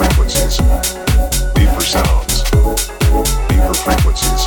frequencies. Deeper sounds. Deeper frequencies.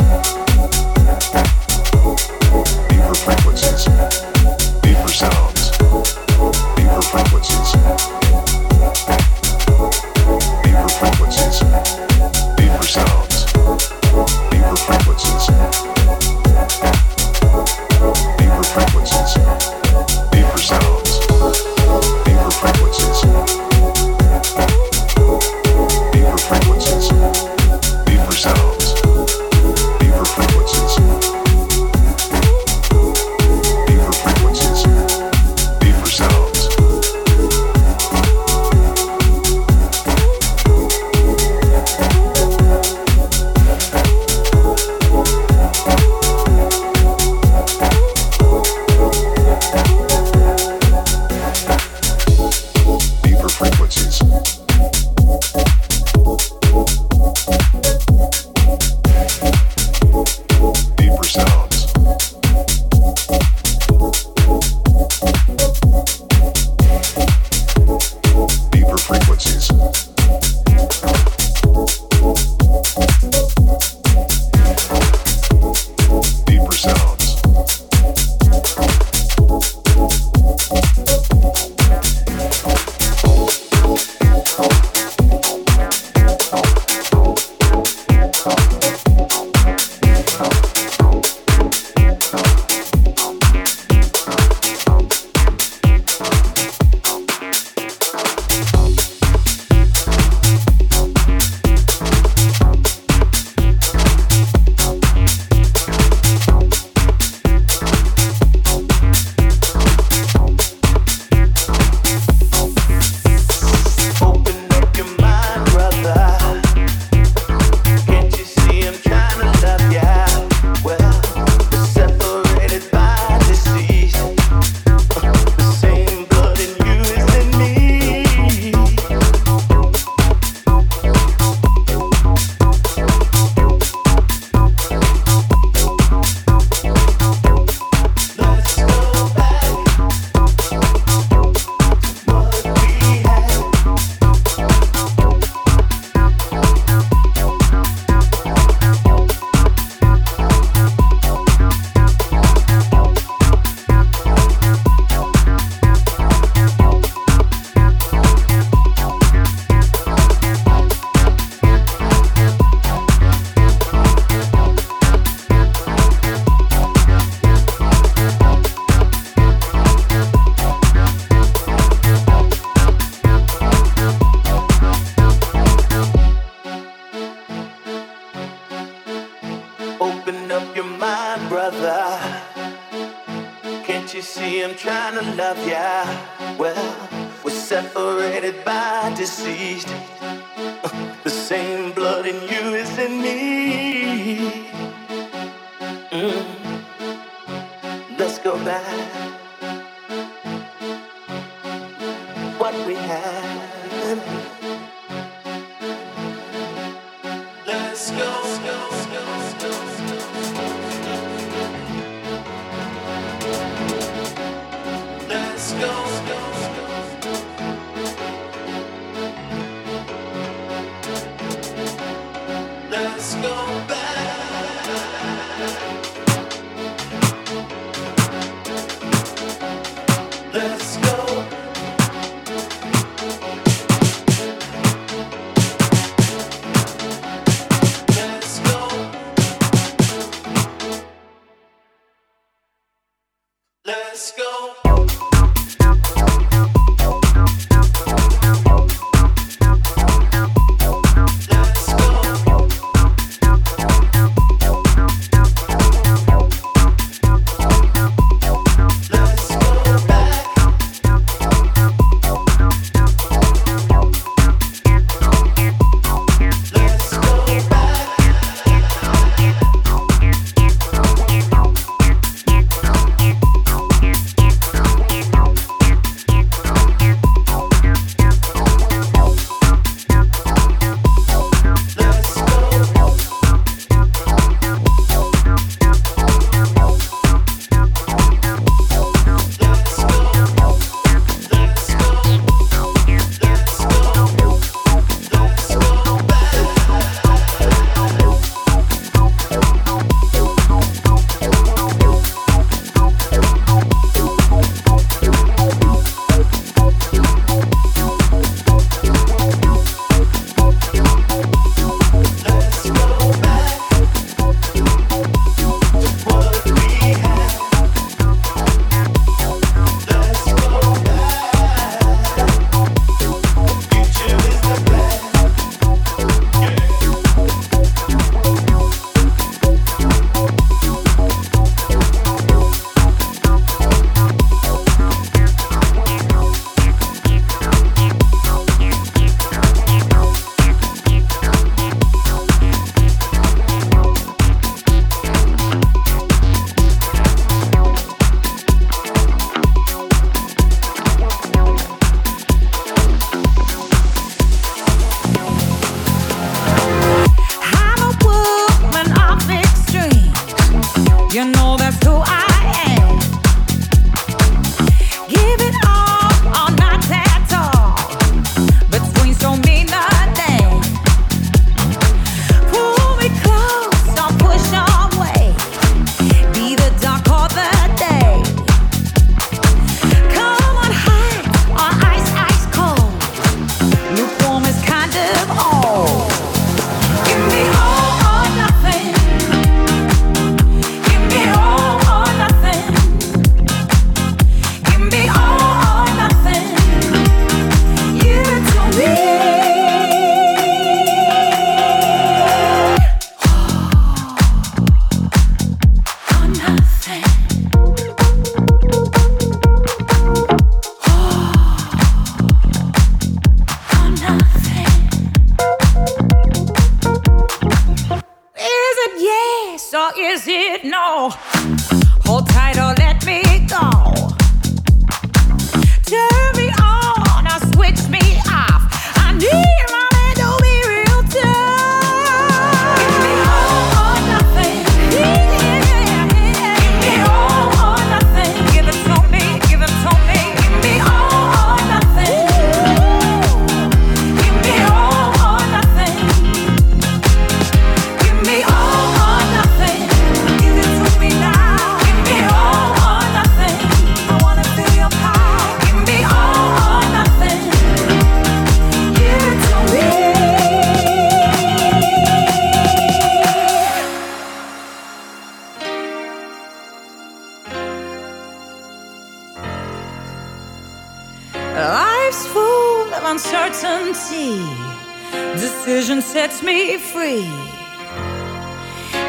sets me free.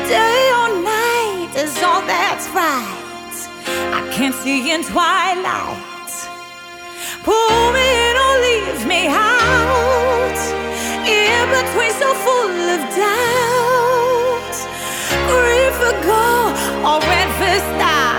Day or night is all that's right. I can't see in twilight. Pull me in or leave me out. In between, so full of doubt. Grief for go or red for style.